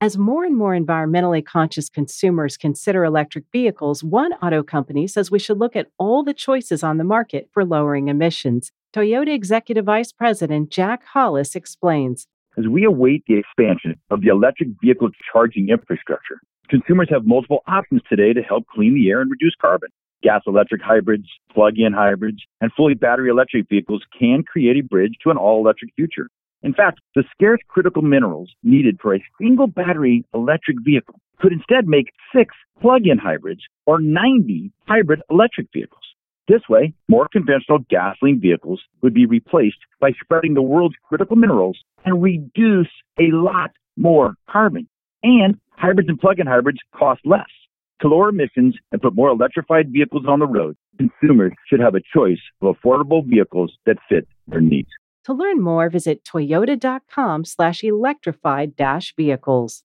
As more and more environmentally conscious consumers consider electric vehicles, one auto company says we should look at all the choices on the market for lowering emissions. Toyota Executive Vice President Jack Hollis explains. As we await the expansion of the electric vehicle charging infrastructure, consumers have multiple options today to help clean the air and reduce carbon. Gas electric hybrids, plug in hybrids, and fully battery electric vehicles can create a bridge to an all electric future. In fact, the scarce critical minerals needed for a single battery electric vehicle could instead make six plug-in hybrids or 90 hybrid electric vehicles. This way, more conventional gasoline vehicles would be replaced by spreading the world's critical minerals and reduce a lot more carbon. And hybrids and plug-in hybrids cost less. To lower emissions and put more electrified vehicles on the road, consumers should have a choice of affordable vehicles that fit their needs. To learn more, visit toyota.com slash electrified vehicles.